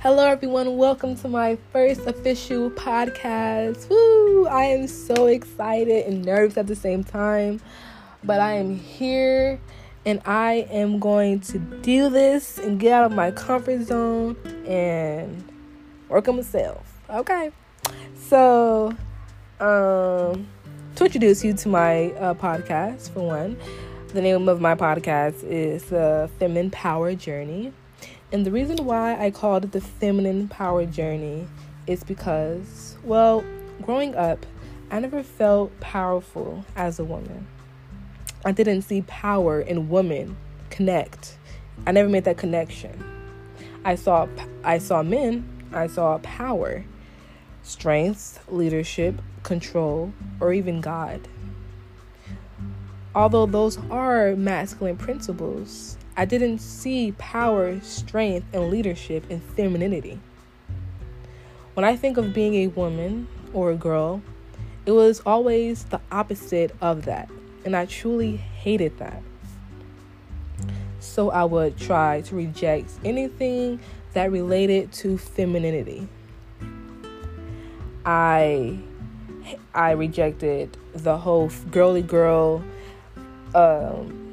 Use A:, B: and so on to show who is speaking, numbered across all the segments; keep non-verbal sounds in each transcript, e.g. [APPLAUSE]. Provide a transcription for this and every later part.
A: Hello, everyone. Welcome to my first official podcast. Woo! I am so excited and nervous at the same time, but I am here and I am going to do this and get out of my comfort zone and work on myself. Okay. So, um, to introduce you to my uh, podcast, for one, the name of my podcast is uh, Feminine Power Journey. And the reason why I called it the Feminine Power Journey is because, well, growing up, I never felt powerful as a woman. I didn't see power in women connect. I never made that connection. I saw I saw men, I saw power, strength, leadership, control, or even God. Although those are masculine principles, I didn't see power, strength, and leadership in femininity. When I think of being a woman or a girl, it was always the opposite of that, and I truly hated that. So I would try to reject anything that related to femininity. I I rejected the whole girly girl um,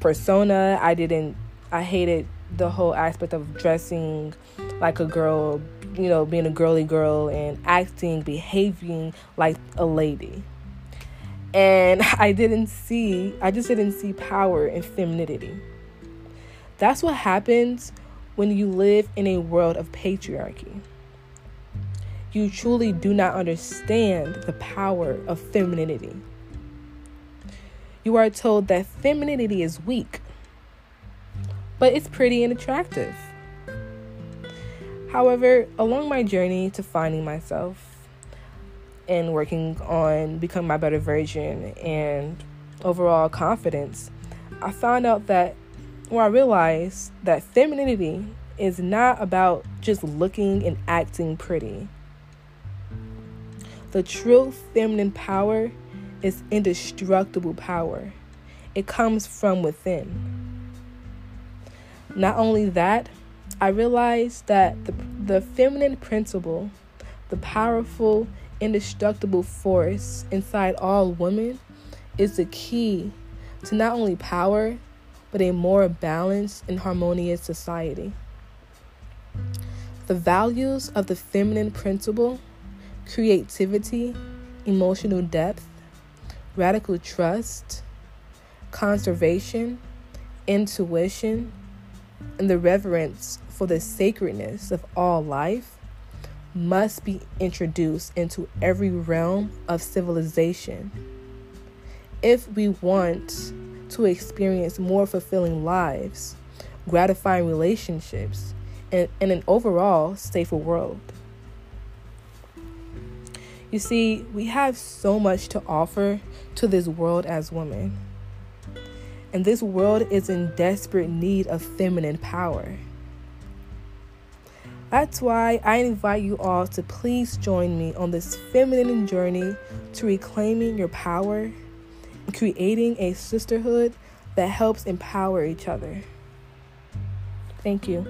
A: persona. I didn't, I hated the whole aspect of dressing like a girl, you know, being a girly girl and acting, behaving like a lady. And [LAUGHS] I didn't see, I just didn't see power in femininity. That's what happens when you live in a world of patriarchy. You truly do not understand the power of femininity you are told that femininity is weak, but it's pretty and attractive. However, along my journey to finding myself and working on becoming my better version and overall confidence, I found out that, or I realized that femininity is not about just looking and acting pretty. The true feminine power is indestructible power, it comes from within. Not only that, I realized that the, the feminine principle, the powerful, indestructible force inside all women, is the key to not only power, but a more balanced and harmonious society. The values of the feminine principle creativity, emotional depth, radical trust, conservation, intuition, and the reverence for the sacredness of all life must be introduced into every realm of civilization if we want to experience more fulfilling lives, gratifying relationships, and, and an overall safer world. You see, we have so much to offer to this world as women. And this world is in desperate need of feminine power. That's why I invite you all to please join me on this feminine journey to reclaiming your power and creating a sisterhood that helps empower each other. Thank you.